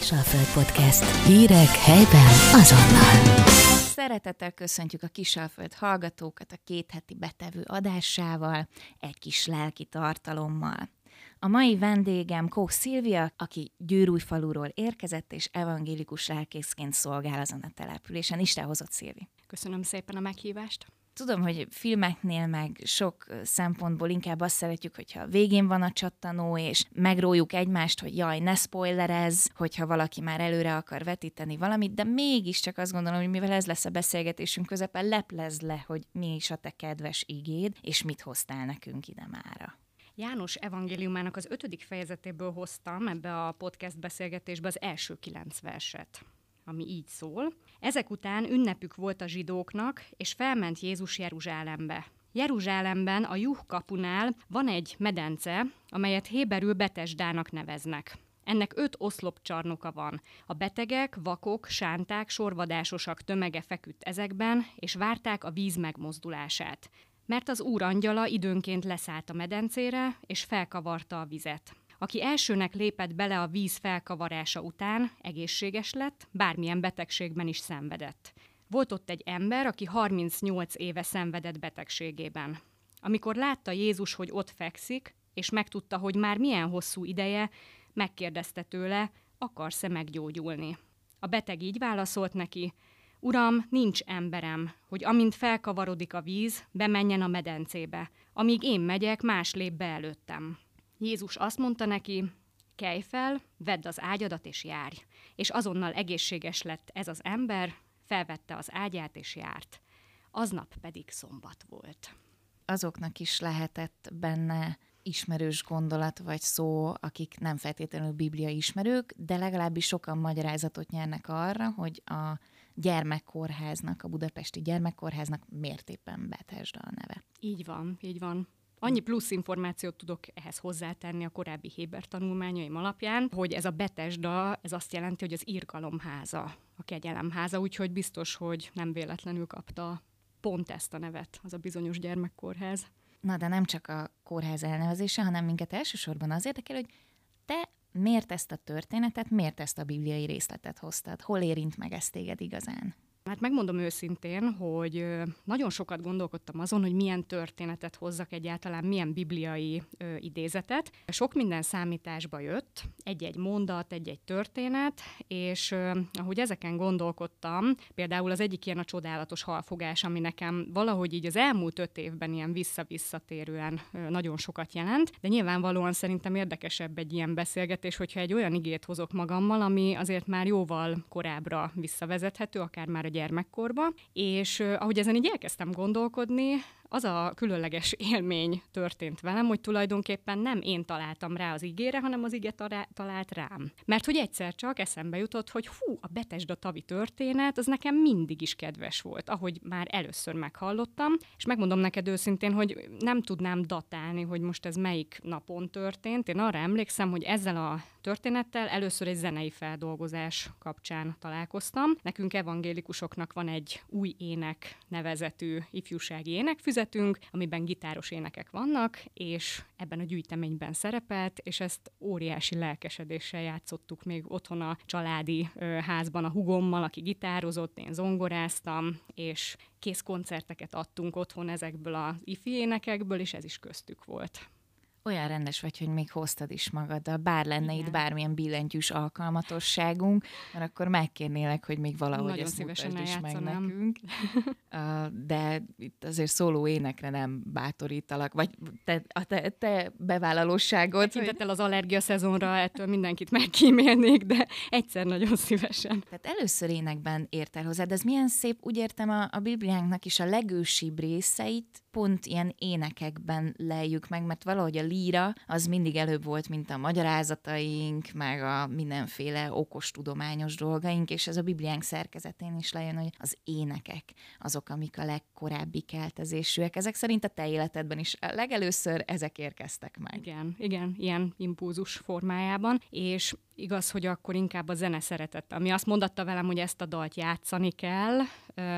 Kisalföld Podcast. Hírek helyben azonnal. Szeretettel köszöntjük a Kisalföld hallgatókat a két heti betevő adásával, egy kis lelki tartalommal. A mai vendégem Kók Szilvia, aki Győrújfaluról érkezett, és evangélikus lelkészként szolgál azon a településen. Isten hozott Szilvi. Köszönöm szépen a meghívást. Tudom, hogy filmeknél meg sok szempontból inkább azt szeretjük, hogyha végén van a csattanó, és megrójuk egymást, hogy jaj, ne spoilerez, hogyha valaki már előre akar vetíteni valamit, de mégiscsak azt gondolom, hogy mivel ez lesz a beszélgetésünk közepen, leplez le, hogy mi is a te kedves igéd, és mit hoztál nekünk ide mára. János evangéliumának az ötödik fejezetéből hoztam ebbe a podcast beszélgetésbe az első kilenc verset ami így szól. Ezek után ünnepük volt a zsidóknak, és felment Jézus Jeruzsálembe. Jeruzsálemben a Juh kapunál van egy medence, amelyet Héberül Betesdának neveznek. Ennek öt oszlopcsarnoka van. A betegek, vakok, sánták, sorvadásosak tömege feküdt ezekben, és várták a víz megmozdulását. Mert az úr angyala időnként leszállt a medencére, és felkavarta a vizet. Aki elsőnek lépett bele a víz felkavarása után, egészséges lett, bármilyen betegségben is szenvedett. Volt ott egy ember, aki 38 éve szenvedett betegségében. Amikor látta Jézus, hogy ott fekszik, és megtudta, hogy már milyen hosszú ideje, megkérdezte tőle, akarsz-e meggyógyulni. A beteg így válaszolt neki, Uram, nincs emberem, hogy amint felkavarodik a víz, bemenjen a medencébe. Amíg én megyek, más lép be előttem. Jézus azt mondta neki, kelj fel, vedd az ágyadat és járj. És azonnal egészséges lett ez az ember, felvette az ágyát és járt. Aznap pedig szombat volt. Azoknak is lehetett benne ismerős gondolat vagy szó, akik nem feltétlenül biblia ismerők, de legalábbis sokan magyarázatot nyernek arra, hogy a gyermekkórháznak, a budapesti gyermekkórháznak miért éppen Bethesda a neve. Így van, így van. Annyi plusz információt tudok ehhez hozzátenni a korábbi Héber tanulmányaim alapján, hogy ez a Betesda, ez azt jelenti, hogy az írgalomháza, a kegyelemháza, úgyhogy biztos, hogy nem véletlenül kapta pont ezt a nevet, az a bizonyos gyermekkórház. Na, de nem csak a kórház elnevezése, hanem minket elsősorban az érdekel, hogy te miért ezt a történetet, miért ezt a bibliai részletet hoztad? Hol érint meg ezt téged igazán? Hát megmondom őszintén, hogy nagyon sokat gondolkodtam azon, hogy milyen történetet hozzak egyáltalán, milyen bibliai ö, idézetet. Sok minden számításba jött, egy-egy mondat, egy-egy történet, és ö, ahogy ezeken gondolkodtam, például az egyik ilyen a csodálatos halfogás, ami nekem valahogy így az elmúlt öt évben ilyen vissza-visszatérően ö, nagyon sokat jelent, de nyilvánvalóan szerintem érdekesebb egy ilyen beszélgetés, hogyha egy olyan igét hozok magammal, ami azért már jóval korábbra visszavezethető, akár már a gyermekkorba, és ahogy ezen így elkezdtem gondolkodni, az a különleges élmény történt velem, hogy tulajdonképpen nem én találtam rá az igére, hanem az ige talált rám. Mert hogy egyszer csak eszembe jutott, hogy hú, a Betesda tavi történet, az nekem mindig is kedves volt, ahogy már először meghallottam, és megmondom neked őszintén, hogy nem tudnám datálni, hogy most ez melyik napon történt. Én arra emlékszem, hogy ezzel a történettel először egy zenei feldolgozás kapcsán találkoztam. Nekünk evangélikusoknak van egy új ének nevezetű ifjúsági énekfüzet, gyűjtögetünk, amiben gitáros énekek vannak, és ebben a gyűjteményben szerepelt, és ezt óriási lelkesedéssel játszottuk még otthon a családi házban a hugommal, aki gitározott, én zongoráztam, és kész koncerteket adtunk otthon ezekből az ifi énekekből, és ez is köztük volt olyan rendes vagy, hogy még hoztad is magaddal, bár lenne Igen. itt bármilyen billentyűs alkalmatosságunk, mert akkor megkérnélek, hogy még valahogy Nagyon ezt szívesen is meg nekünk. De itt azért szóló énekre nem bátorítalak, vagy te, a te, te bevállalóságot. Tekintettel hogy... az allergia szezonra ettől mindenkit megkímélnék, de egyszer nagyon szívesen. Tehát először énekben ért el hozzád, ez milyen szép, úgy értem a, a Bibliánknak is a legősibb részeit pont ilyen énekekben lejjük meg, mert valahogy a líra az mindig előbb volt, mint a magyarázataink, meg a mindenféle okos tudományos dolgaink, és ez a Bibliánk szerkezetén is lejön, hogy az énekek azok, amik a legkorábbi keltezésűek. Ezek szerint a te életedben is legelőször ezek érkeztek meg. Igen, igen, ilyen impulzus formájában, és igaz, hogy akkor inkább a zene szeretett. Ami azt mondatta velem, hogy ezt a dalt játszani kell,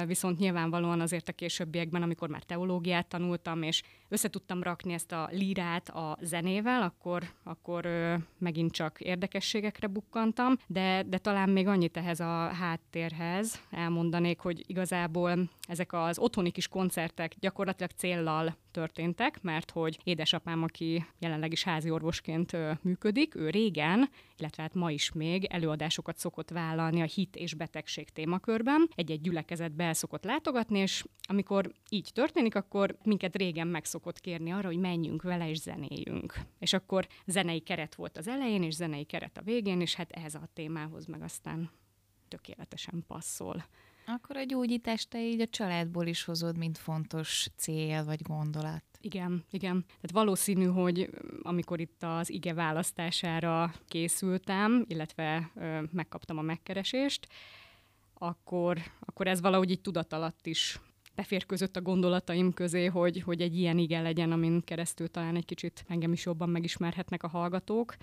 viszont nyilvánvalóan azért a későbbiekben, amikor már teológiát tanultam, és összetudtam rakni ezt a lírát a zenével, akkor, akkor megint csak érdekességekre bukkantam, de, de talán még annyit ehhez a háttérhez elmondanék, hogy igazából ezek az otthoni kis koncertek gyakorlatilag céllal történtek, mert hogy édesapám, aki jelenleg is házi orvosként ö, működik, ő régen, illetve hát ma is még előadásokat szokott vállalni a hit és betegség témakörben. Egy-egy gyülekezetbe el szokott látogatni, és amikor így történik, akkor minket régen meg szokott kérni arra, hogy menjünk vele és zenéljünk. És akkor zenei keret volt az elején, és zenei keret a végén, és hát ehhez a témához meg aztán tökéletesen passzol. Akkor a gyógyítást te így a családból is hozod, mint fontos cél vagy gondolat. Igen, igen. Tehát valószínű, hogy amikor itt az ige választására készültem, illetve ö, megkaptam a megkeresést, akkor, akkor ez valahogy így tudatalatt is beférközött a gondolataim közé, hogy, hogy egy ilyen ige legyen, amin keresztül talán egy kicsit engem is jobban megismerhetnek a hallgatók.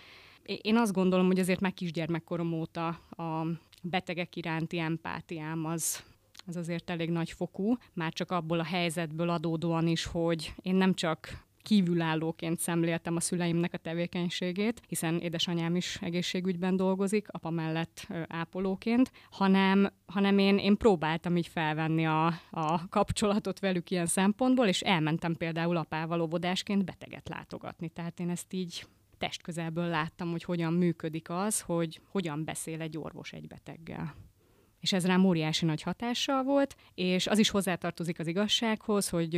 Én azt gondolom, hogy azért már kisgyermekkorom óta a betegek iránti empátiám az, az azért elég nagy fokú, már csak abból a helyzetből adódóan is, hogy én nem csak kívülállóként szemléltem a szüleimnek a tevékenységét, hiszen édesanyám is egészségügyben dolgozik, apa mellett ápolóként, hanem, hanem én, én próbáltam így felvenni a, a kapcsolatot velük ilyen szempontból, és elmentem például apával óvodásként beteget látogatni. Tehát én ezt így testközelből láttam, hogy hogyan működik az, hogy hogyan beszél egy orvos egy beteggel és ez rám óriási nagy hatással volt, és az is hozzátartozik az igazsághoz, hogy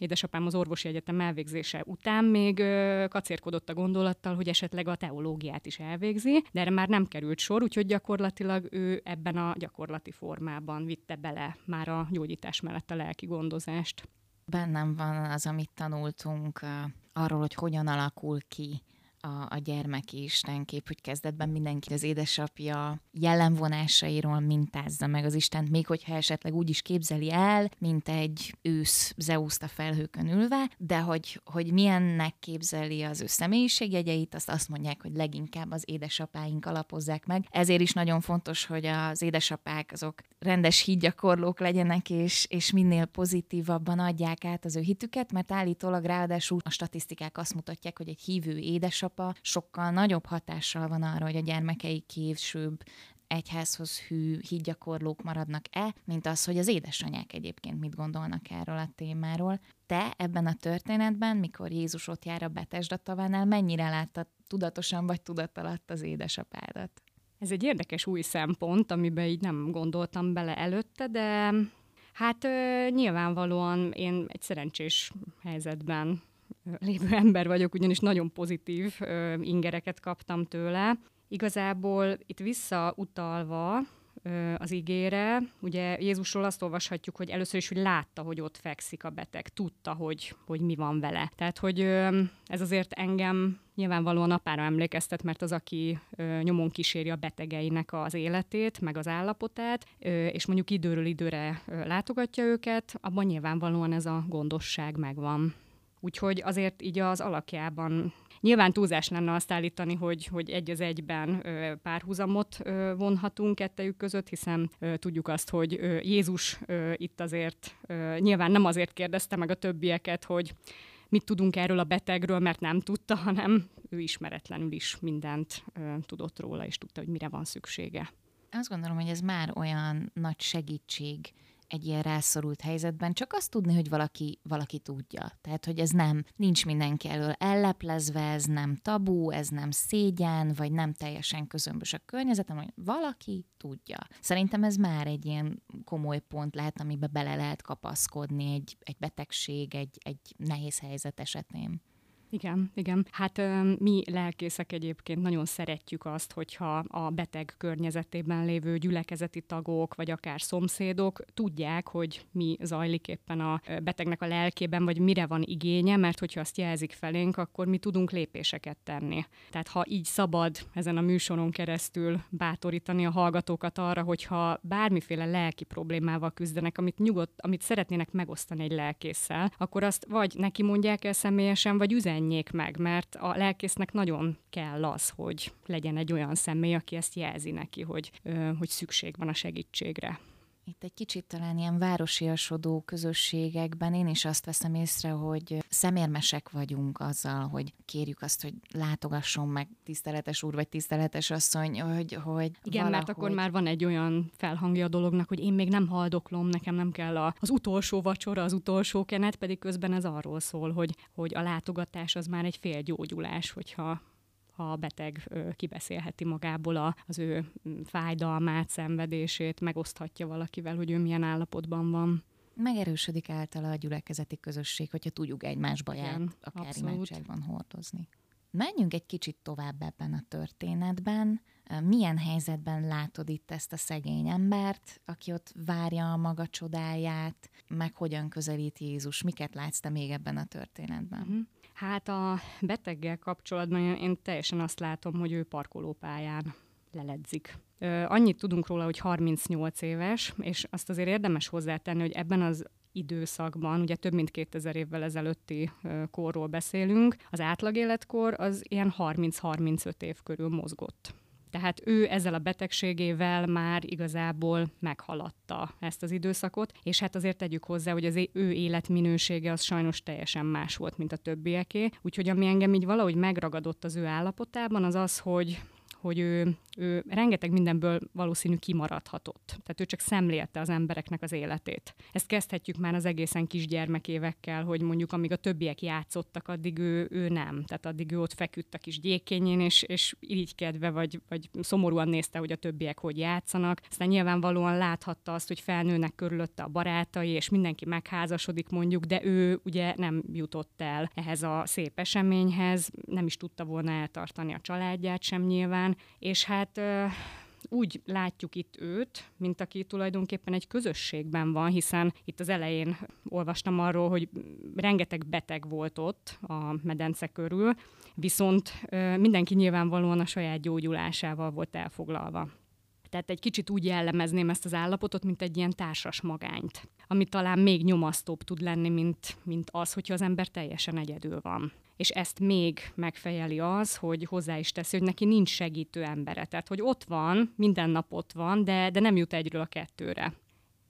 édesapám az orvosi egyetem elvégzése után még kacérkodott a gondolattal, hogy esetleg a teológiát is elvégzi, de erre már nem került sor, úgyhogy gyakorlatilag ő ebben a gyakorlati formában vitte bele már a gyógyítás mellett a lelki gondozást. Bennem van az, amit tanultunk arról, hogy hogyan alakul ki a, a gyermeki istenkép, hogy kezdetben mindenki az édesapja jellemvonásairól mintázza meg az Istent, még hogyha esetleg úgy is képzeli el, mint egy ősz Zeuszt a felhőkön ülve, de hogy, hogy milyennek képzeli az ő személyiségjegyeit, azt azt mondják, hogy leginkább az édesapáink alapozzák meg. Ezért is nagyon fontos, hogy az édesapák azok rendes hídgyakorlók legyenek, és, és minél pozitívabban adják át az ő hitüket, mert állítólag ráadásul a statisztikák azt mutatják, hogy egy hívő édesapja édesapa sokkal nagyobb hatással van arra, hogy a gyermekei később egyházhoz hű hídgyakorlók maradnak-e, mint az, hogy az édesanyák egyébként mit gondolnak erről a témáról. Te ebben a történetben, mikor Jézus ott jár a Betesda tavánál, mennyire láttad tudatosan vagy tudatalatt az édesapádat? Ez egy érdekes új szempont, amiben így nem gondoltam bele előtte, de hát ö, nyilvánvalóan én egy szerencsés helyzetben lévő ember vagyok, ugyanis nagyon pozitív ö, ingereket kaptam tőle. Igazából itt visszautalva ö, az ígére, ugye Jézusról azt olvashatjuk, hogy először is, hogy látta, hogy ott fekszik a beteg, tudta, hogy, hogy mi van vele. Tehát, hogy ö, ez azért engem nyilvánvalóan apára emlékeztet, mert az, aki ö, nyomon kíséri a betegeinek az életét, meg az állapotát, ö, és mondjuk időről időre ö, látogatja őket, abban nyilvánvalóan ez a gondosság megvan. Úgyhogy azért így az alakjában Nyilván túlzás lenne azt állítani, hogy, hogy egy az egyben párhuzamot vonhatunk kettejük között, hiszen tudjuk azt, hogy Jézus itt azért nyilván nem azért kérdezte meg a többieket, hogy mit tudunk erről a betegről, mert nem tudta, hanem ő ismeretlenül is mindent tudott róla, és tudta, hogy mire van szüksége. Azt gondolom, hogy ez már olyan nagy segítség egy ilyen rászorult helyzetben csak azt tudni, hogy valaki, valaki tudja. Tehát, hogy ez nem, nincs mindenki elől elleplezve, ez nem tabu, ez nem szégyen, vagy nem teljesen közömbös a környezetem, hogy valaki tudja. Szerintem ez már egy ilyen komoly pont lehet, amiben bele lehet kapaszkodni egy, egy betegség, egy, egy nehéz helyzet esetén. Igen, igen. Hát mi lelkészek egyébként nagyon szeretjük azt, hogyha a beteg környezetében lévő gyülekezeti tagok, vagy akár szomszédok tudják, hogy mi zajlik éppen a betegnek a lelkében, vagy mire van igénye, mert hogyha azt jelzik felénk, akkor mi tudunk lépéseket tenni. Tehát ha így szabad ezen a műsoron keresztül bátorítani a hallgatókat arra, hogyha bármiféle lelki problémával küzdenek, amit nyugodt, amit szeretnének megosztani egy lelkésszel, akkor azt vagy neki mondják el személyesen, vagy üzenjék jelenjék meg, mert a lelkésznek nagyon kell az, hogy legyen egy olyan személy, aki ezt jelzi neki, hogy, hogy szükség van a segítségre. Itt egy kicsit talán ilyen városiasodó közösségekben én is azt veszem észre, hogy szemérmesek vagyunk azzal, hogy kérjük azt, hogy látogasson meg tiszteletes úr vagy tiszteletes asszony, hogy, hogy Igen, valahogy... mert akkor már van egy olyan felhangja a dolognak, hogy én még nem haldoklom, nekem nem kell a, az utolsó vacsora, az utolsó kenet, pedig közben ez arról szól, hogy, hogy a látogatás az már egy fél gyógyulás, hogyha ha a beteg kibeszélheti magából a, az ő fájdalmát, szenvedését, megoszthatja valakivel, hogy ő milyen állapotban van. Megerősödik általa a gyülekezeti közösség, hogyha tudjuk egymás baját Igen, akár abszolút. imádságban hordozni. Menjünk egy kicsit tovább ebben a történetben. Milyen helyzetben látod itt ezt a szegény embert, aki ott várja a maga csodáját, meg hogyan közelít Jézus? Miket látsz te még ebben a történetben? Uh-huh. Hát a beteggel kapcsolatban én teljesen azt látom, hogy ő parkolópályán leledzik. Annyit tudunk róla, hogy 38 éves, és azt azért érdemes hozzátenni, hogy ebben az időszakban, ugye több mint 2000 évvel ezelőtti korról beszélünk, az átlagéletkor az ilyen 30-35 év körül mozgott. Tehát ő ezzel a betegségével már igazából meghaladta ezt az időszakot, és hát azért tegyük hozzá, hogy az ő életminősége az sajnos teljesen más volt, mint a többieké. Úgyhogy ami engem így valahogy megragadott az ő állapotában, az az, hogy hogy ő, ő rengeteg mindenből valószínű kimaradhatott. Tehát ő csak szemlélte az embereknek az életét. Ezt kezdhetjük már az egészen kisgyermekévekkel, hogy mondjuk amíg a többiek játszottak, addig ő, ő nem. Tehát addig ő ott feküdt a kis gyékényén, és, és irigykedve vagy, vagy szomorúan nézte, hogy a többiek hogy játszanak. Aztán nyilvánvalóan láthatta azt, hogy felnőnek körülötte a barátai, és mindenki megházasodik mondjuk, de ő ugye nem jutott el ehhez a szép eseményhez, nem is tudta volna eltartani a családját sem nyilván, és hát úgy látjuk itt őt, mint aki tulajdonképpen egy közösségben van, hiszen itt az elején olvastam arról, hogy rengeteg beteg volt ott a medence körül, viszont mindenki nyilvánvalóan a saját gyógyulásával volt elfoglalva. Tehát egy kicsit úgy jellemezném ezt az állapotot, mint egy ilyen társas magányt, ami talán még nyomasztóbb tud lenni, mint, mint az, hogyha az ember teljesen egyedül van és ezt még megfejeli az, hogy hozzá is teszi, hogy neki nincs segítő embere. Tehát, hogy ott van, minden nap ott van, de, de nem jut egyről a kettőre.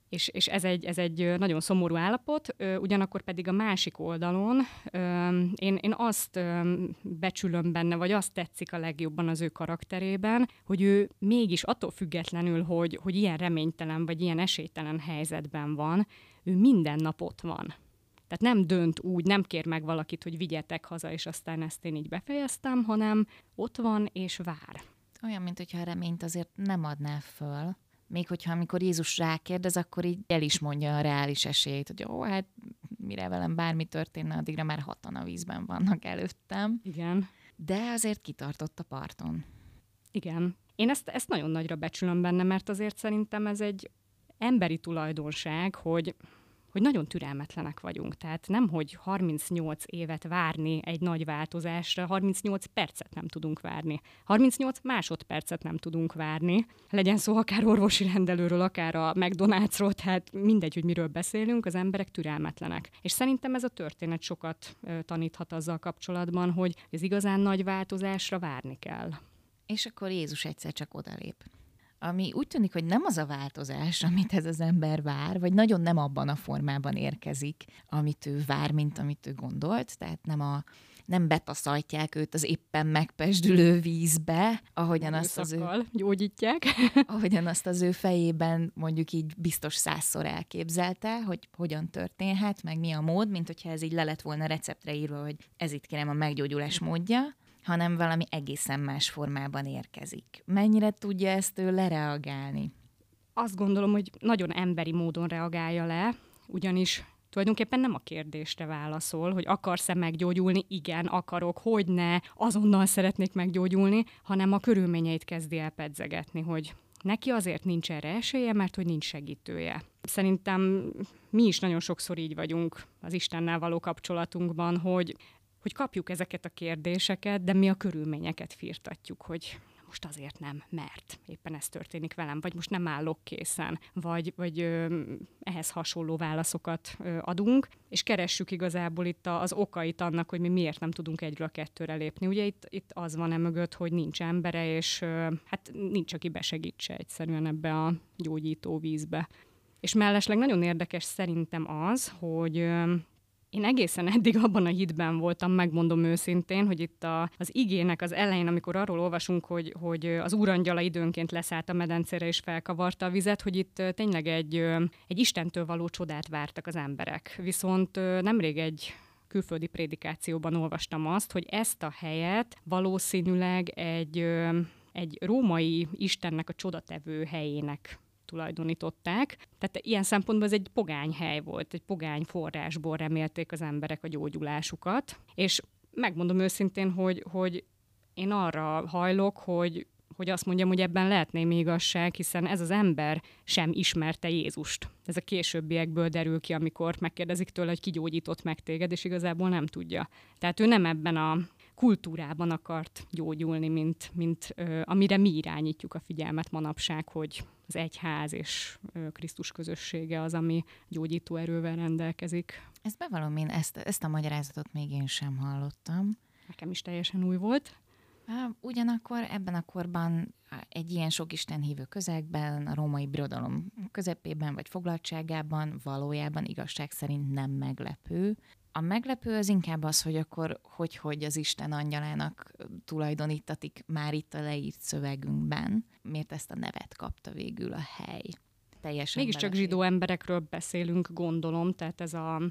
És, és ez, egy, ez egy nagyon szomorú állapot, ugyanakkor pedig a másik oldalon én, én azt becsülöm benne, vagy azt tetszik a legjobban az ő karakterében, hogy ő mégis attól függetlenül, hogy, hogy ilyen reménytelen, vagy ilyen esélytelen helyzetben van, ő minden nap ott van tehát nem dönt úgy, nem kér meg valakit, hogy vigyetek haza, és aztán ezt én így befejeztem, hanem ott van és vár. Olyan, mint hogyha a reményt azért nem adná föl, még hogyha amikor Jézus rákérdez, akkor így el is mondja a reális esélyt, hogy ó, hát mire velem bármi történne, addigra már hatan a vízben vannak előttem. Igen. De azért kitartott a parton. Igen. Én ezt, ezt nagyon nagyra becsülöm benne, mert azért szerintem ez egy emberi tulajdonság, hogy hogy nagyon türelmetlenek vagyunk. Tehát nem, hogy 38 évet várni egy nagy változásra, 38 percet nem tudunk várni. 38 másodpercet nem tudunk várni. Legyen szó akár orvosi rendelőről, akár a McDonald'sról, tehát mindegy, hogy miről beszélünk, az emberek türelmetlenek. És szerintem ez a történet sokat taníthat azzal kapcsolatban, hogy az igazán nagy változásra várni kell. És akkor Jézus egyszer csak odalép ami úgy tűnik, hogy nem az a változás, amit ez az ember vár, vagy nagyon nem abban a formában érkezik, amit ő vár, mint amit ő gondolt, tehát nem a nem betaszajtják őt az éppen megpesdülő vízbe, ahogyan azt az ő... gyógyítják. ahogyan azt az ő fejében mondjuk így biztos százszor elképzelte, hogy hogyan történhet, meg mi a mód, mint hogyha ez így le lett volna receptre írva, hogy ez itt kérem a meggyógyulás módja hanem valami egészen más formában érkezik. Mennyire tudja ezt ő lereagálni? Azt gondolom, hogy nagyon emberi módon reagálja le, ugyanis tulajdonképpen nem a kérdésre válaszol, hogy akarsz-e meggyógyulni, igen, akarok, hogy ne, azonnal szeretnék meggyógyulni, hanem a körülményeit kezdi el pedzegetni, hogy neki azért nincs erre esélye, mert hogy nincs segítője. Szerintem mi is nagyon sokszor így vagyunk az Istennel való kapcsolatunkban, hogy hogy kapjuk ezeket a kérdéseket, de mi a körülményeket firtatjuk, hogy most azért nem, mert éppen ez történik velem, vagy most nem állok készen, vagy, vagy ö, ehhez hasonló válaszokat ö, adunk, és keressük igazából itt az okait annak, hogy mi miért nem tudunk egyről a kettőre lépni. Ugye itt, itt az van e hogy nincs embere, és ö, hát nincs, aki besegítse egyszerűen ebbe a gyógyító vízbe. És mellesleg nagyon érdekes szerintem az, hogy én egészen eddig abban a hitben voltam, megmondom őszintén, hogy itt a, az igének az elején, amikor arról olvasunk, hogy, hogy az úrangyala időnként leszállt a medencére és felkavarta a vizet, hogy itt tényleg egy, egy Istentől való csodát vártak az emberek. Viszont nemrég egy külföldi prédikációban olvastam azt, hogy ezt a helyet valószínűleg egy, egy római istennek a csodatevő helyének tulajdonították. Tehát ilyen szempontból ez egy pogány hely volt, egy pogány forrásból remélték az emberek a gyógyulásukat. És megmondom őszintén, hogy, hogy én arra hajlok, hogy hogy azt mondjam, hogy ebben lehet némi igazság, hiszen ez az ember sem ismerte Jézust. Ez a későbbiekből derül ki, amikor megkérdezik tőle, hogy ki gyógyított meg téged, és igazából nem tudja. Tehát ő nem ebben a kultúrában akart gyógyulni, mint, mint ö, amire mi irányítjuk a figyelmet manapság, hogy az egyház és ö, Krisztus közössége az, ami gyógyító erővel rendelkezik. Ezt bevallom, én ezt, ezt a magyarázatot még én sem hallottam. Nekem is teljesen új volt. Ugyanakkor ebben a korban egy ilyen sok Isten hívő közegben, a római birodalom közepében vagy foglaltságában valójában igazság szerint nem meglepő, a meglepő az inkább az, hogy akkor hogy, hogy az Isten angyalának tulajdonítatik már itt a leírt szövegünkben, miért ezt a nevet kapta végül a hely. Teljesen Mégiscsak zsidó emberekről beszélünk, gondolom, tehát ez a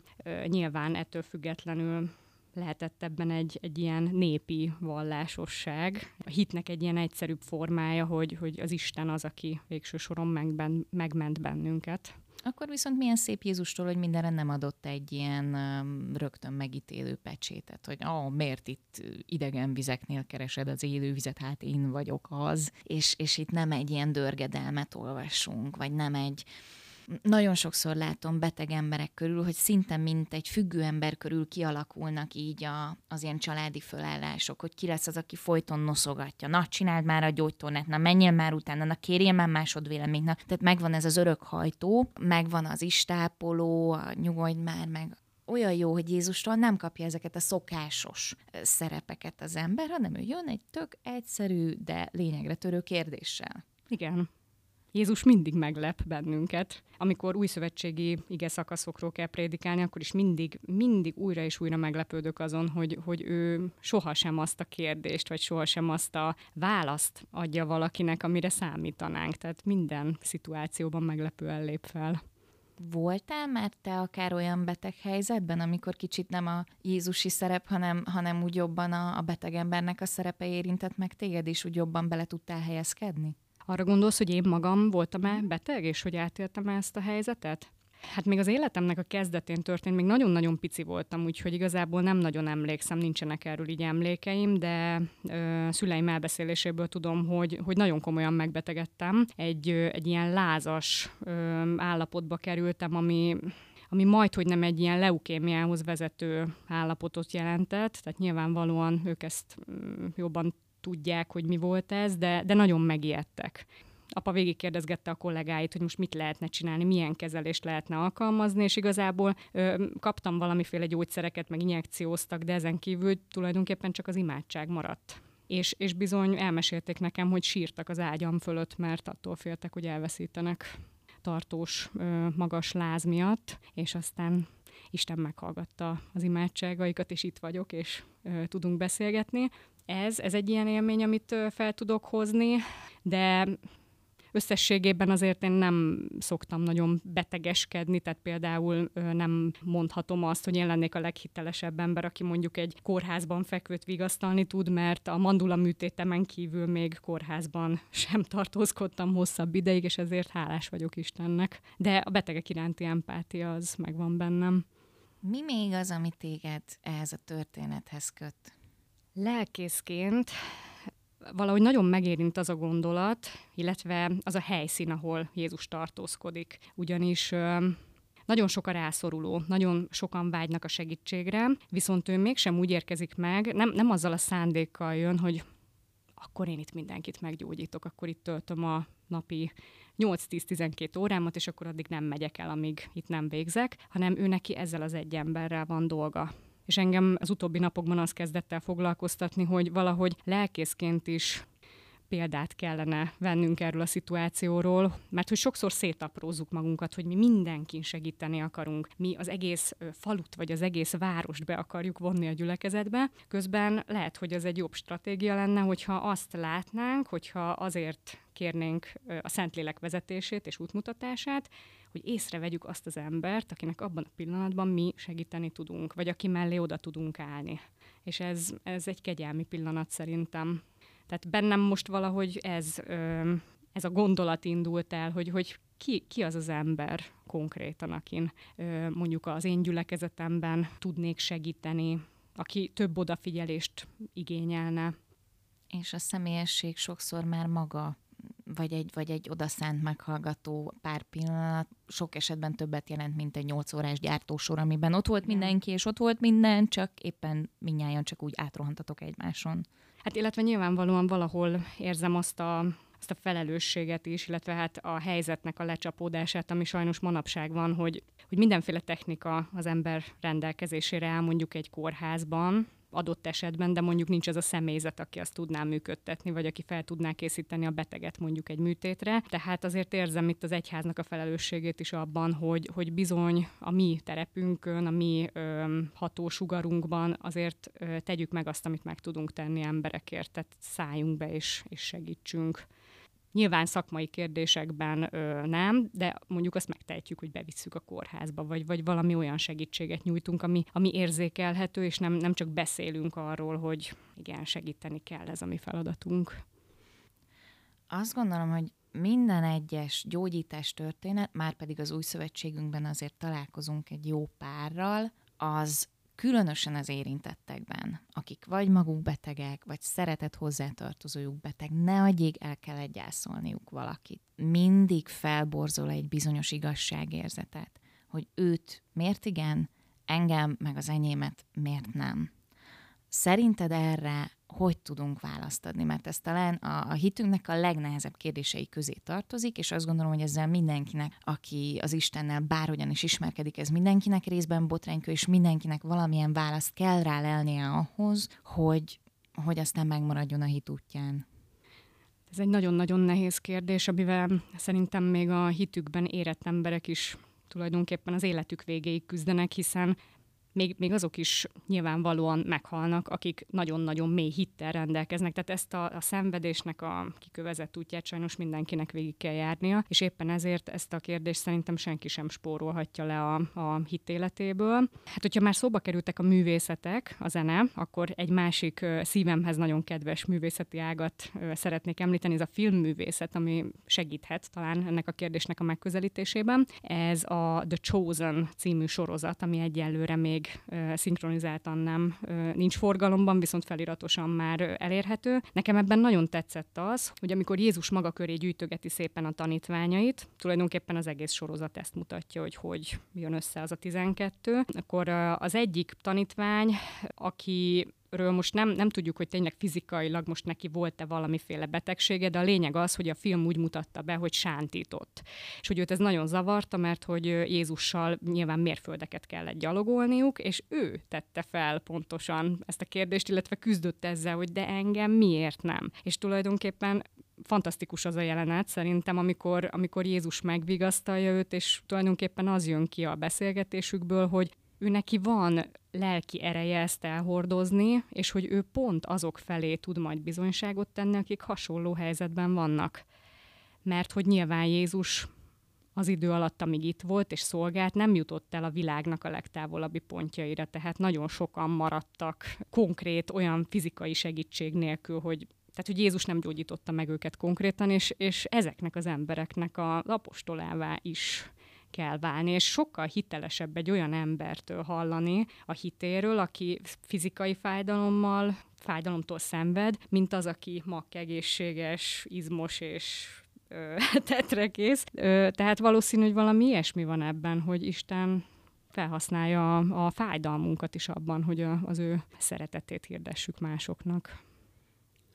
nyilván ettől függetlenül lehetett ebben egy, egy ilyen népi vallásosság. A hitnek egy ilyen egyszerűbb formája, hogy, hogy az Isten az, aki végső soron megben, megment bennünket. Akkor viszont milyen szép Jézustól, hogy mindenre nem adott egy ilyen um, rögtön megítélő pecsétet, hogy oh, miért itt idegen vizeknél keresed az élő vizet, hát én vagyok az, és, és itt nem egy ilyen dörgedelmet olvasunk, vagy nem egy nagyon sokszor látom beteg emberek körül, hogy szinte mint egy függő ember körül kialakulnak így a, az ilyen családi fölállások, hogy ki lesz az, aki folyton noszogatja. Na, csináld már a gyógytornát, na menjél már utána, na kérjél már másodvéleményt. Na, tehát megvan ez az örök hajtó, megvan az istápoló, a nyugodj már meg olyan jó, hogy Jézustól nem kapja ezeket a szokásos szerepeket az ember, hanem ő jön egy tök egyszerű, de lényegre törő kérdéssel. Igen. Jézus mindig meglep bennünket. Amikor új szövetségi ige szakaszokról kell prédikálni, akkor is mindig, mindig újra és újra meglepődök azon, hogy, hogy ő sohasem azt a kérdést, vagy sohasem azt a választ adja valakinek, amire számítanánk. Tehát minden szituációban meglepően lép fel. Voltál már te akár olyan beteg helyzetben, amikor kicsit nem a Jézusi szerep, hanem, hanem úgy jobban a, a beteg embernek a szerepe érintett meg téged, és úgy jobban bele tudtál helyezkedni? Arra gondolsz, hogy én magam voltam-e beteg, és hogy átéltem ezt a helyzetet? Hát még az életemnek a kezdetén történt, még nagyon-nagyon pici voltam, úgyhogy igazából nem nagyon emlékszem, nincsenek erről így emlékeim, de ö, szüleim elbeszéléséből tudom, hogy, hogy nagyon komolyan megbetegedtem. Egy, ö, egy ilyen lázas ö, állapotba kerültem, ami ami majd, hogy nem egy ilyen leukémiához vezető állapotot jelentett, tehát nyilvánvalóan ők ezt jobban tudják, hogy mi volt ez, de, de nagyon megijedtek. Apa végig kérdezgette a kollégáit, hogy most mit lehetne csinálni, milyen kezelést lehetne alkalmazni, és igazából ö, kaptam valamiféle gyógyszereket, meg injekcióztak, de ezen kívül tulajdonképpen csak az imádság maradt. És, és bizony elmesélték nekem, hogy sírtak az ágyam fölött, mert attól féltek, hogy elveszítenek tartós, ö, magas láz miatt, és aztán Isten meghallgatta az imádságaikat, és itt vagyok, és ö, tudunk beszélgetni ez, ez egy ilyen élmény, amit fel tudok hozni, de összességében azért én nem szoktam nagyon betegeskedni, tehát például nem mondhatom azt, hogy én lennék a leghitelesebb ember, aki mondjuk egy kórházban fekvőt vigasztalni tud, mert a mandula műtétemen kívül még kórházban sem tartózkodtam hosszabb ideig, és ezért hálás vagyok Istennek. De a betegek iránti empátia az megvan bennem. Mi még az, ami téged ehhez a történethez köt? Lelkészként valahogy nagyon megérint az a gondolat, illetve az a helyszín, ahol Jézus tartózkodik. Ugyanis nagyon sok a rászoruló, nagyon sokan vágynak a segítségre, viszont ő mégsem úgy érkezik meg, nem, nem azzal a szándékkal jön, hogy akkor én itt mindenkit meggyógyítok, akkor itt töltöm a napi 8-10-12 órámat, és akkor addig nem megyek el, amíg itt nem végzek, hanem ő neki ezzel az egy emberrel van dolga. És engem az utóbbi napokban az kezdett el foglalkoztatni, hogy valahogy lelkészként is példát kellene vennünk erről a szituációról, mert hogy sokszor szétaprózzuk magunkat, hogy mi mindenkin segíteni akarunk. Mi az egész falut vagy az egész várost be akarjuk vonni a gyülekezetbe. Közben lehet, hogy az egy jobb stratégia lenne, hogyha azt látnánk, hogyha azért kérnénk a Szentlélek vezetését és útmutatását, hogy észrevegyük azt az embert, akinek abban a pillanatban mi segíteni tudunk, vagy aki mellé oda tudunk állni. És ez, ez egy kegyelmi pillanat szerintem. Tehát bennem most valahogy ez, ez a gondolat indult el, hogy, hogy ki, ki az az ember konkrétan, akin mondjuk az én gyülekezetemben tudnék segíteni, aki több odafigyelést igényelne. És a személyesség sokszor már maga vagy egy, vagy egy odaszánt meghallgató pár pillanat sok esetben többet jelent, mint egy 8 órás gyártósor, amiben ott volt mindenki, és ott volt minden, csak éppen minnyáján csak úgy átrohantatok egymáson. Hát illetve nyilvánvalóan valahol érzem azt a, azt a felelősséget is, illetve hát a helyzetnek a lecsapódását, ami sajnos manapság van, hogy, hogy mindenféle technika az ember rendelkezésére áll mondjuk egy kórházban, adott esetben, de mondjuk nincs az a személyzet, aki azt tudná működtetni, vagy aki fel tudná készíteni a beteget mondjuk egy műtétre. Tehát azért érzem itt az egyháznak a felelősségét is abban, hogy, hogy bizony a mi terepünkön, a mi ö, hatósugarunkban azért ö, tegyük meg azt, amit meg tudunk tenni emberekért, tehát szálljunk be és, és segítsünk. Nyilván szakmai kérdésekben ö, nem, de mondjuk azt megtehetjük, hogy bevisszük a kórházba, vagy, vagy valami olyan segítséget nyújtunk, ami, ami érzékelhető, és nem, nem csak beszélünk arról, hogy igen, segíteni kell, ez a mi feladatunk. Azt gondolom, hogy minden egyes gyógyítás történet, már pedig az új szövetségünkben azért találkozunk egy jó párral, az különösen az érintettekben, akik vagy maguk betegek, vagy szeretett hozzátartozójuk beteg, ne adjék el kell gyászolniuk valakit. Mindig felborzol egy bizonyos igazságérzetet, hogy őt miért igen, engem meg az enyémet miért nem. Szerinted erre hogy tudunk választ adni? Mert ez talán a, a hitünknek a legnehezebb kérdései közé tartozik, és azt gondolom, hogy ezzel mindenkinek, aki az Istennel bárhogyan is ismerkedik, ez mindenkinek részben botránykő, és mindenkinek valamilyen választ kell rá lelnie ahhoz, hogy, hogy aztán megmaradjon a hit útján. Ez egy nagyon-nagyon nehéz kérdés, amivel szerintem még a hitükben érett emberek is tulajdonképpen az életük végéig küzdenek, hiszen még, még azok is nyilvánvalóan meghalnak, akik nagyon-nagyon mély hittel rendelkeznek. Tehát ezt a, a szenvedésnek a kikövezett útját sajnos mindenkinek végig kell járnia, és éppen ezért ezt a kérdést szerintem senki sem spórolhatja le a, a hitéletéből. Hát, hogyha már szóba kerültek a művészetek, a zene, akkor egy másik szívemhez nagyon kedves művészeti ágat szeretnék említeni, ez a filmművészet, ami segíthet talán ennek a kérdésnek a megközelítésében. Ez a The Chosen című sorozat, ami egyelőre még még szinkronizáltan nem nincs forgalomban, viszont feliratosan már elérhető. Nekem ebben nagyon tetszett az, hogy amikor Jézus maga köré gyűjtögeti szépen a tanítványait, tulajdonképpen az egész sorozat ezt mutatja, hogy hogy jön össze az a 12, akkor az egyik tanítvány, aki ről most nem, nem tudjuk, hogy tényleg fizikailag most neki volt-e valamiféle betegsége, de a lényeg az, hogy a film úgy mutatta be, hogy sántított. És hogy őt ez nagyon zavarta, mert hogy Jézussal nyilván mérföldeket kellett gyalogolniuk, és ő tette fel pontosan ezt a kérdést, illetve küzdött ezzel, hogy de engem miért nem. És tulajdonképpen fantasztikus az a jelenet szerintem, amikor, amikor Jézus megvigasztalja őt, és tulajdonképpen az jön ki a beszélgetésükből, hogy ő neki van lelki ereje ezt elhordozni, és hogy ő pont azok felé tud majd bizonyságot tenni, akik hasonló helyzetben vannak. Mert hogy nyilván Jézus az idő alatt, amíg itt volt és szolgált, nem jutott el a világnak a legtávolabbi pontjaira, tehát nagyon sokan maradtak konkrét olyan fizikai segítség nélkül, hogy tehát, hogy Jézus nem gyógyította meg őket konkrétan, és, és ezeknek az embereknek az apostolává is kell válni, és sokkal hitelesebb egy olyan embertől hallani a hitéről, aki fizikai fájdalommal, fájdalomtól szenved, mint az, aki mak egészséges, izmos és tetrekész. Tehát valószínű, hogy valami ilyesmi van ebben, hogy Isten felhasználja a, a fájdalmunkat is abban, hogy a, az ő szeretetét hirdessük másoknak.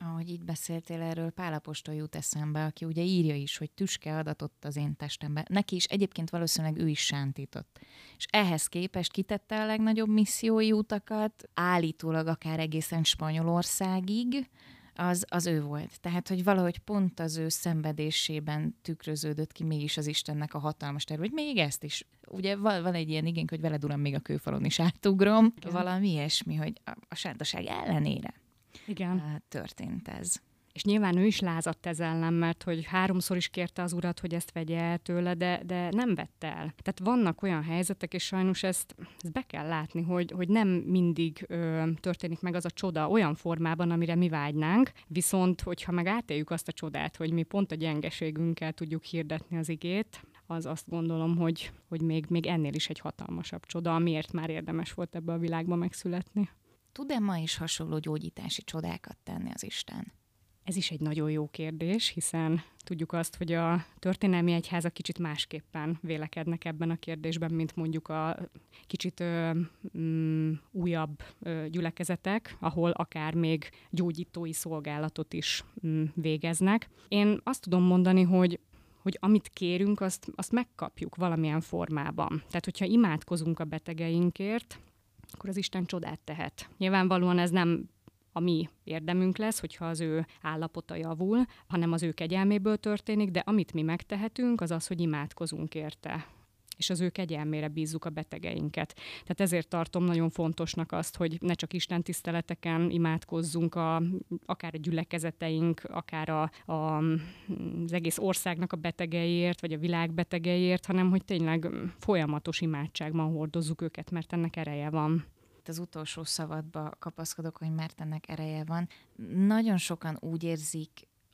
Ahogy így beszéltél erről, Pálapostól jut eszembe, aki ugye írja is, hogy tüske adatott az én testembe. Neki is egyébként valószínűleg ő is sántított. És ehhez képest kitette a legnagyobb missziói utakat, állítólag akár egészen Spanyolországig, az, az ő volt. Tehát, hogy valahogy pont az ő szenvedésében tükröződött ki mégis az Istennek a hatalmas terve, hogy még ezt is. Ugye van, van egy ilyen igény, hogy veled uram, még a kőfalon is átugrom. Igen. Valami ilyesmi, hogy a, a sántaság ellenére Igen. történt ez. És nyilván ő is lázadt ez ellen, mert hogy háromszor is kérte az urat, hogy ezt vegye el tőle, de, de nem vette el. Tehát vannak olyan helyzetek, és sajnos ezt, ezt be kell látni, hogy, hogy nem mindig ö, történik meg az a csoda olyan formában, amire mi vágynánk, viszont hogyha meg átéljük azt a csodát, hogy mi pont a gyengeségünkkel tudjuk hirdetni az igét, az azt gondolom, hogy, hogy még, még ennél is egy hatalmasabb csoda, amiért már érdemes volt ebbe a világba megszületni. Tud-e ma is hasonló gyógyítási csodákat tenni az Isten? Ez is egy nagyon jó kérdés, hiszen tudjuk azt, hogy a történelmi egyháza kicsit másképpen vélekednek ebben a kérdésben, mint mondjuk a kicsit ö, mm, újabb ö, gyülekezetek, ahol akár még gyógyítói szolgálatot is mm, végeznek. Én azt tudom mondani, hogy hogy amit kérünk, azt, azt megkapjuk valamilyen formában. Tehát, hogyha imádkozunk a betegeinkért, akkor az Isten csodát tehet. Nyilvánvalóan ez nem a mi érdemünk lesz, hogyha az ő állapota javul, hanem az ő kegyelméből történik, de amit mi megtehetünk, az az, hogy imádkozunk érte és az ő kegyelmére bízzuk a betegeinket. Tehát ezért tartom nagyon fontosnak azt, hogy ne csak Isten tiszteleteken imádkozzunk, a, akár a gyülekezeteink, akár a, a, az egész országnak a betegeiért, vagy a világ betegeiért, hanem hogy tényleg folyamatos imádságban hordozzuk őket, mert ennek ereje van az utolsó szavadba kapaszkodok, hogy mert ennek ereje van. Nagyon sokan úgy érzik,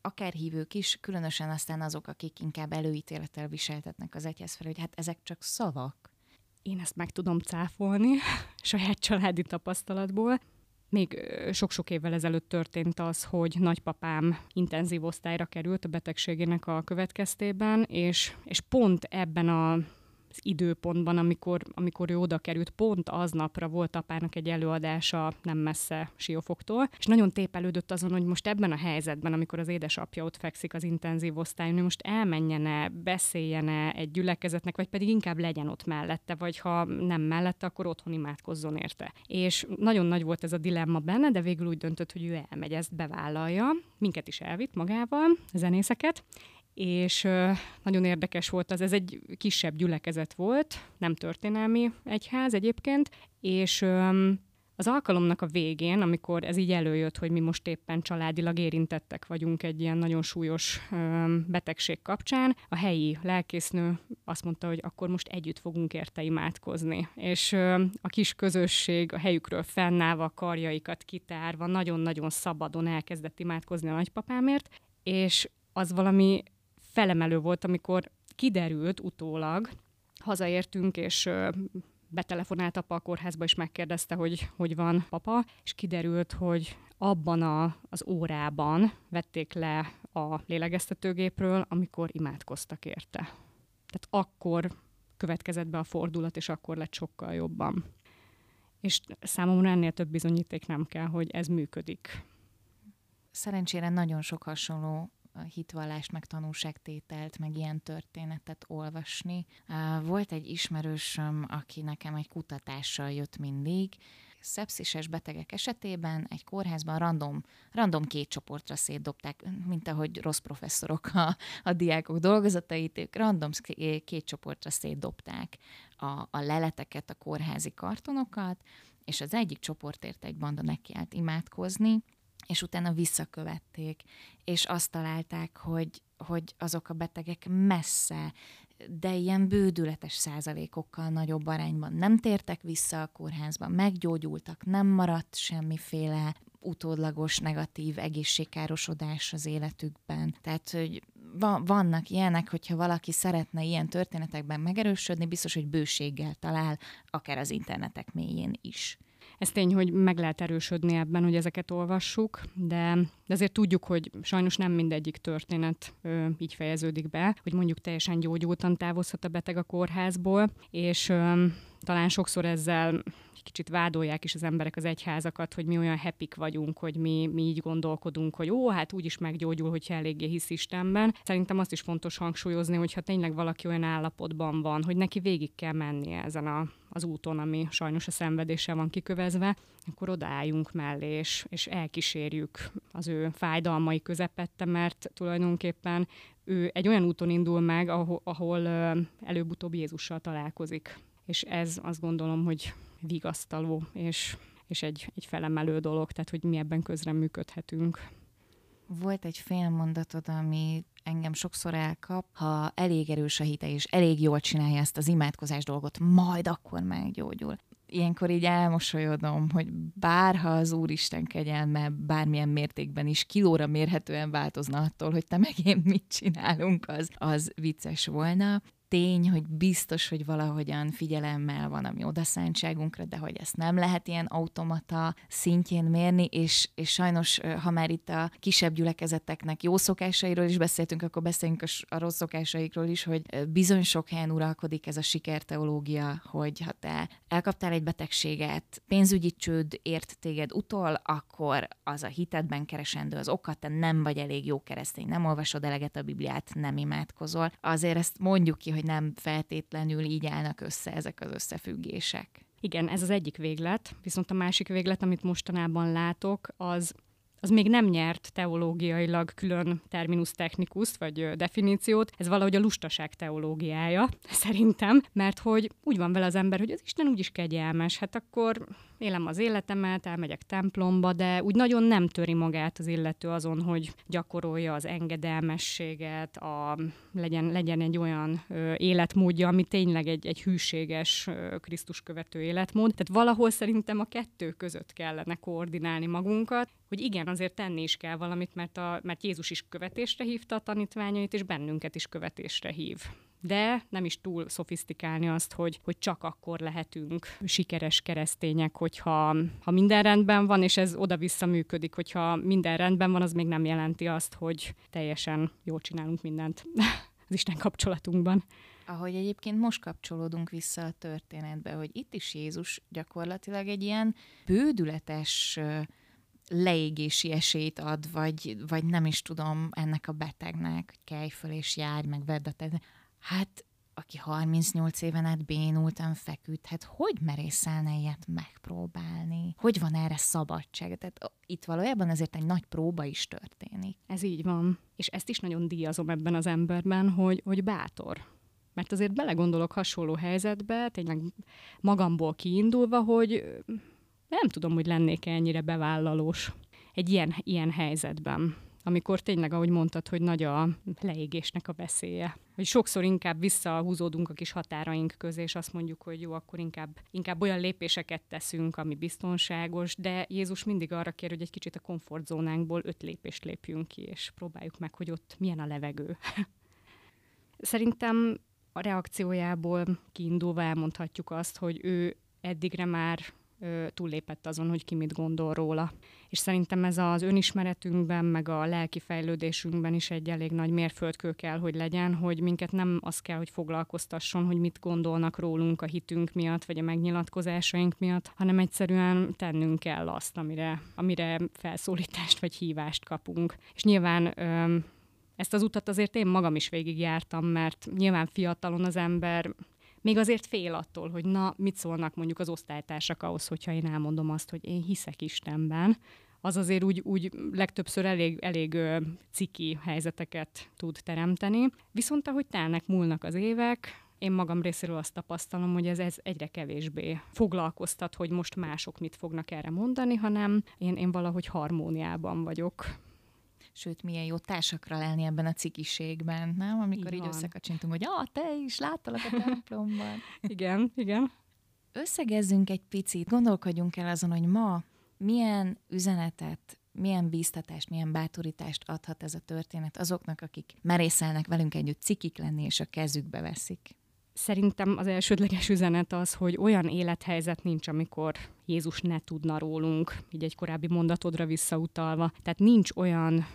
akár hívők is, különösen aztán azok, akik inkább előítélettel viseltetnek az egyház felé, hogy hát ezek csak szavak. Én ezt meg tudom cáfolni saját családi tapasztalatból. Még sok-sok évvel ezelőtt történt az, hogy nagypapám intenzív osztályra került a betegségének a következtében, és, és pont ebben a időpontban, amikor, amikor ő oda került, pont aznapra volt apának egy előadása nem messze Siófoktól, és nagyon tépelődött azon, hogy most ebben a helyzetben, amikor az édesapja ott fekszik az intenzív osztályon, hogy most elmenjene, beszéljene egy gyülekezetnek, vagy pedig inkább legyen ott mellette, vagy ha nem mellette, akkor otthon imádkozzon érte. És nagyon nagy volt ez a dilemma benne, de végül úgy döntött, hogy ő elmegy, ezt bevállalja. Minket is elvitt magával, zenészeket, és nagyon érdekes volt az, ez egy kisebb gyülekezet volt, nem történelmi egyház egyébként, és az alkalomnak a végén, amikor ez így előjött, hogy mi most éppen családilag érintettek vagyunk egy ilyen nagyon súlyos betegség kapcsán, a helyi lelkésznő azt mondta, hogy akkor most együtt fogunk érte imádkozni. És a kis közösség a helyükről fennállva, karjaikat kitárva, nagyon-nagyon szabadon elkezdett imádkozni a nagypapámért, és az valami felemelő volt, amikor kiderült utólag, hazaértünk, és betelefonált apa a kórházba, és megkérdezte, hogy hogy van papa, és kiderült, hogy abban a, az órában vették le a lélegeztetőgépről, amikor imádkoztak érte. Tehát akkor következett be a fordulat, és akkor lett sokkal jobban. És számomra ennél több bizonyíték nem kell, hogy ez működik. Szerencsére nagyon sok hasonló hitvallást, meg tanúságtételt, meg ilyen történetet olvasni. Volt egy ismerősöm, aki nekem egy kutatással jött mindig, szepszises betegek esetében egy kórházban random, random két csoportra szétdobták, mint ahogy rossz professzorok a, a diákok dolgozatait, ők random két csoportra szétdobták a, a leleteket, a kórházi kartonokat, és az egyik csoportért egy banda nekiállt imádkozni, és utána visszakövették, és azt találták, hogy, hogy azok a betegek messze, de ilyen bődületes százalékokkal nagyobb arányban nem tértek vissza a kórházba, meggyógyultak, nem maradt semmiféle utódlagos negatív egészségkárosodás az életükben. Tehát, hogy va- vannak ilyenek, hogyha valaki szeretne ilyen történetekben megerősödni, biztos, hogy bőséggel talál, akár az internetek mélyén is. Ez tény, hogy meg lehet erősödni ebben, hogy ezeket olvassuk, de, de azért tudjuk, hogy sajnos nem mindegyik történet ö, így fejeződik be, hogy mondjuk teljesen gyógyultan távozhat a beteg a kórházból, és ö, talán sokszor ezzel kicsit vádolják is az emberek az egyházakat, hogy mi olyan happy vagyunk, hogy mi, mi így gondolkodunk, hogy ó, hát úgyis meggyógyul, hogyha eléggé hisz Istenben. Szerintem azt is fontos hangsúlyozni, hogyha tényleg valaki olyan állapotban van, hogy neki végig kell mennie ezen a, az úton, ami sajnos a szenvedéssel van kikövezve, akkor odaálljunk mellé, és, és elkísérjük az ő fájdalmai közepette, mert tulajdonképpen ő egy olyan úton indul meg, ahol, ahol előbb-utóbb Jézussal találkozik. És ez azt gondolom, hogy vigasztaló, és, és egy, egy felemelő dolog, tehát hogy mi ebben közreműködhetünk. Volt egy fél mondatod, ami engem sokszor elkap, ha elég erős a hite, és elég jól csinálja ezt az imádkozás dolgot, majd akkor meggyógyul. Ilyenkor így elmosolyodom, hogy bárha az Úristen kegyelme bármilyen mértékben is kilóra mérhetően változna attól, hogy te meg én mit csinálunk, az, az vicces volna tény, hogy biztos, hogy valahogyan figyelemmel van a mi odaszántságunkra, de hogy ezt nem lehet ilyen automata szintjén mérni, és, és sajnos, ha már itt a kisebb gyülekezeteknek jó szokásairól is beszéltünk, akkor beszéljünk a rossz szokásaikról is, hogy bizony sok helyen uralkodik ez a sikerteológia, hogy ha te elkaptál egy betegséget, pénzügyi csőd ért téged utol, akkor az a hitedben keresendő az okat, te nem vagy elég jó keresztény, nem olvasod eleget a Bibliát, nem imádkozol. Azért ezt mondjuk ki, hogy nem feltétlenül így állnak össze ezek az összefüggések. Igen, ez az egyik véglet, viszont a másik véglet, amit mostanában látok, az az még nem nyert teológiailag külön terminus technikuszt, vagy definíciót, ez valahogy a lustaság teológiája, szerintem, mert hogy úgy van vele az ember, hogy az Isten úgyis kegyelmes, hát akkor élem az életemet, elmegyek templomba, de úgy nagyon nem töri magát az illető azon, hogy gyakorolja az engedelmességet, a, legyen, legyen egy olyan ö, életmódja, ami tényleg egy, egy hűséges ö, Krisztus követő életmód. Tehát valahol szerintem a kettő között kellene koordinálni magunkat, hogy igen, azért tenni is kell valamit, mert, a, mert Jézus is követésre hívta a tanítványait, és bennünket is követésre hív de nem is túl szofisztikálni azt, hogy, hogy csak akkor lehetünk sikeres keresztények, hogyha ha minden rendben van, és ez oda-vissza működik, hogyha minden rendben van, az még nem jelenti azt, hogy teljesen jól csinálunk mindent az Isten kapcsolatunkban. Ahogy egyébként most kapcsolódunk vissza a történetbe, hogy itt is Jézus gyakorlatilag egy ilyen bődületes leégési esélyt ad, vagy, vagy nem is tudom ennek a betegnek, kelj föl és járj, meg vedd a te hát aki 38 éven át bénultan feküdt, hát hogy merészelne ilyet megpróbálni? Hogy van erre szabadság? Tehát itt valójában ezért egy nagy próba is történik. Ez így van. És ezt is nagyon díjazom ebben az emberben, hogy, hogy bátor. Mert azért belegondolok hasonló helyzetbe, tényleg magamból kiindulva, hogy nem tudom, hogy lennék ennyire bevállalós egy ilyen, ilyen helyzetben amikor tényleg, ahogy mondtad, hogy nagy a leégésnek a veszélye. Hogy sokszor inkább visszahúzódunk a kis határaink közé, és azt mondjuk, hogy jó, akkor inkább, inkább olyan lépéseket teszünk, ami biztonságos, de Jézus mindig arra kér, hogy egy kicsit a komfortzónánkból öt lépést lépjünk ki, és próbáljuk meg, hogy ott milyen a levegő. Szerintem a reakciójából kiindulva elmondhatjuk azt, hogy ő eddigre már ö, túllépett azon, hogy ki mit gondol róla. És szerintem ez az önismeretünkben, meg a lelki fejlődésünkben is egy elég nagy mérföldkő kell, hogy legyen, hogy minket nem az kell, hogy foglalkoztasson, hogy mit gondolnak rólunk a hitünk miatt, vagy a megnyilatkozásaink miatt, hanem egyszerűen tennünk kell azt, amire, amire felszólítást vagy hívást kapunk. És nyilván ö, ezt az utat azért én magam is végigjártam, mert nyilván fiatalon az ember még azért fél attól, hogy na, mit szólnak mondjuk az osztálytársak ahhoz, hogyha én elmondom azt, hogy én hiszek Istenben, az azért úgy, úgy legtöbbször elég, elég ö, ciki helyzeteket tud teremteni. Viszont ahogy telnek, múlnak az évek, én magam részéről azt tapasztalom, hogy ez, ez egyre kevésbé foglalkoztat, hogy most mások mit fognak erre mondani, hanem én, én valahogy harmóniában vagyok sőt, milyen jó társakra lenni ebben a cikiségben, nem? Amikor így, így összekacsintunk, hogy ah, te is láttalak a templomban. igen, igen. Összegezzünk egy picit, gondolkodjunk el azon, hogy ma milyen üzenetet, milyen bíztatást, milyen bátorítást adhat ez a történet azoknak, akik merészelnek velünk együtt cikik lenni, és a kezükbe veszik. Szerintem az elsődleges üzenet az, hogy olyan élethelyzet nincs, amikor Jézus ne tudna rólunk, így egy korábbi mondatodra visszautalva. Tehát nincs olyan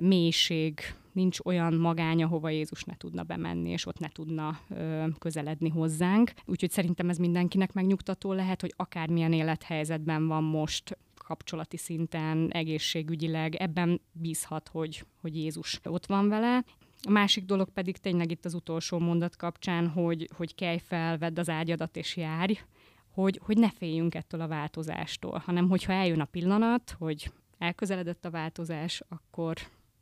mélység, nincs olyan magány, ahova Jézus ne tudna bemenni, és ott ne tudna ö, közeledni hozzánk. Úgyhogy szerintem ez mindenkinek megnyugtató lehet, hogy akármilyen élethelyzetben van most, kapcsolati szinten, egészségügyileg, ebben bízhat, hogy, hogy Jézus ott van vele. A másik dolog pedig tényleg itt az utolsó mondat kapcsán, hogy, hogy kelj fel, vedd az ágyadat és járj, hogy, hogy ne féljünk ettől a változástól, hanem hogyha eljön a pillanat, hogy elközeledett a változás, akkor,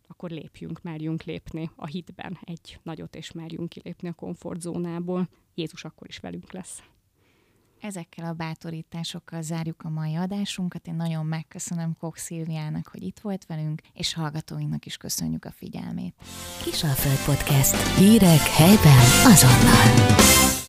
akkor lépjünk, merjünk lépni a hitben egy nagyot, és merjünk kilépni a komfortzónából. Jézus akkor is velünk lesz. Ezekkel a bátorításokkal zárjuk a mai adásunkat. Én nagyon megköszönöm Kok Szilviának, hogy itt volt velünk, és hallgatóinknak is köszönjük a figyelmét. Kisalföld Podcast. Hírek helyben azonnal.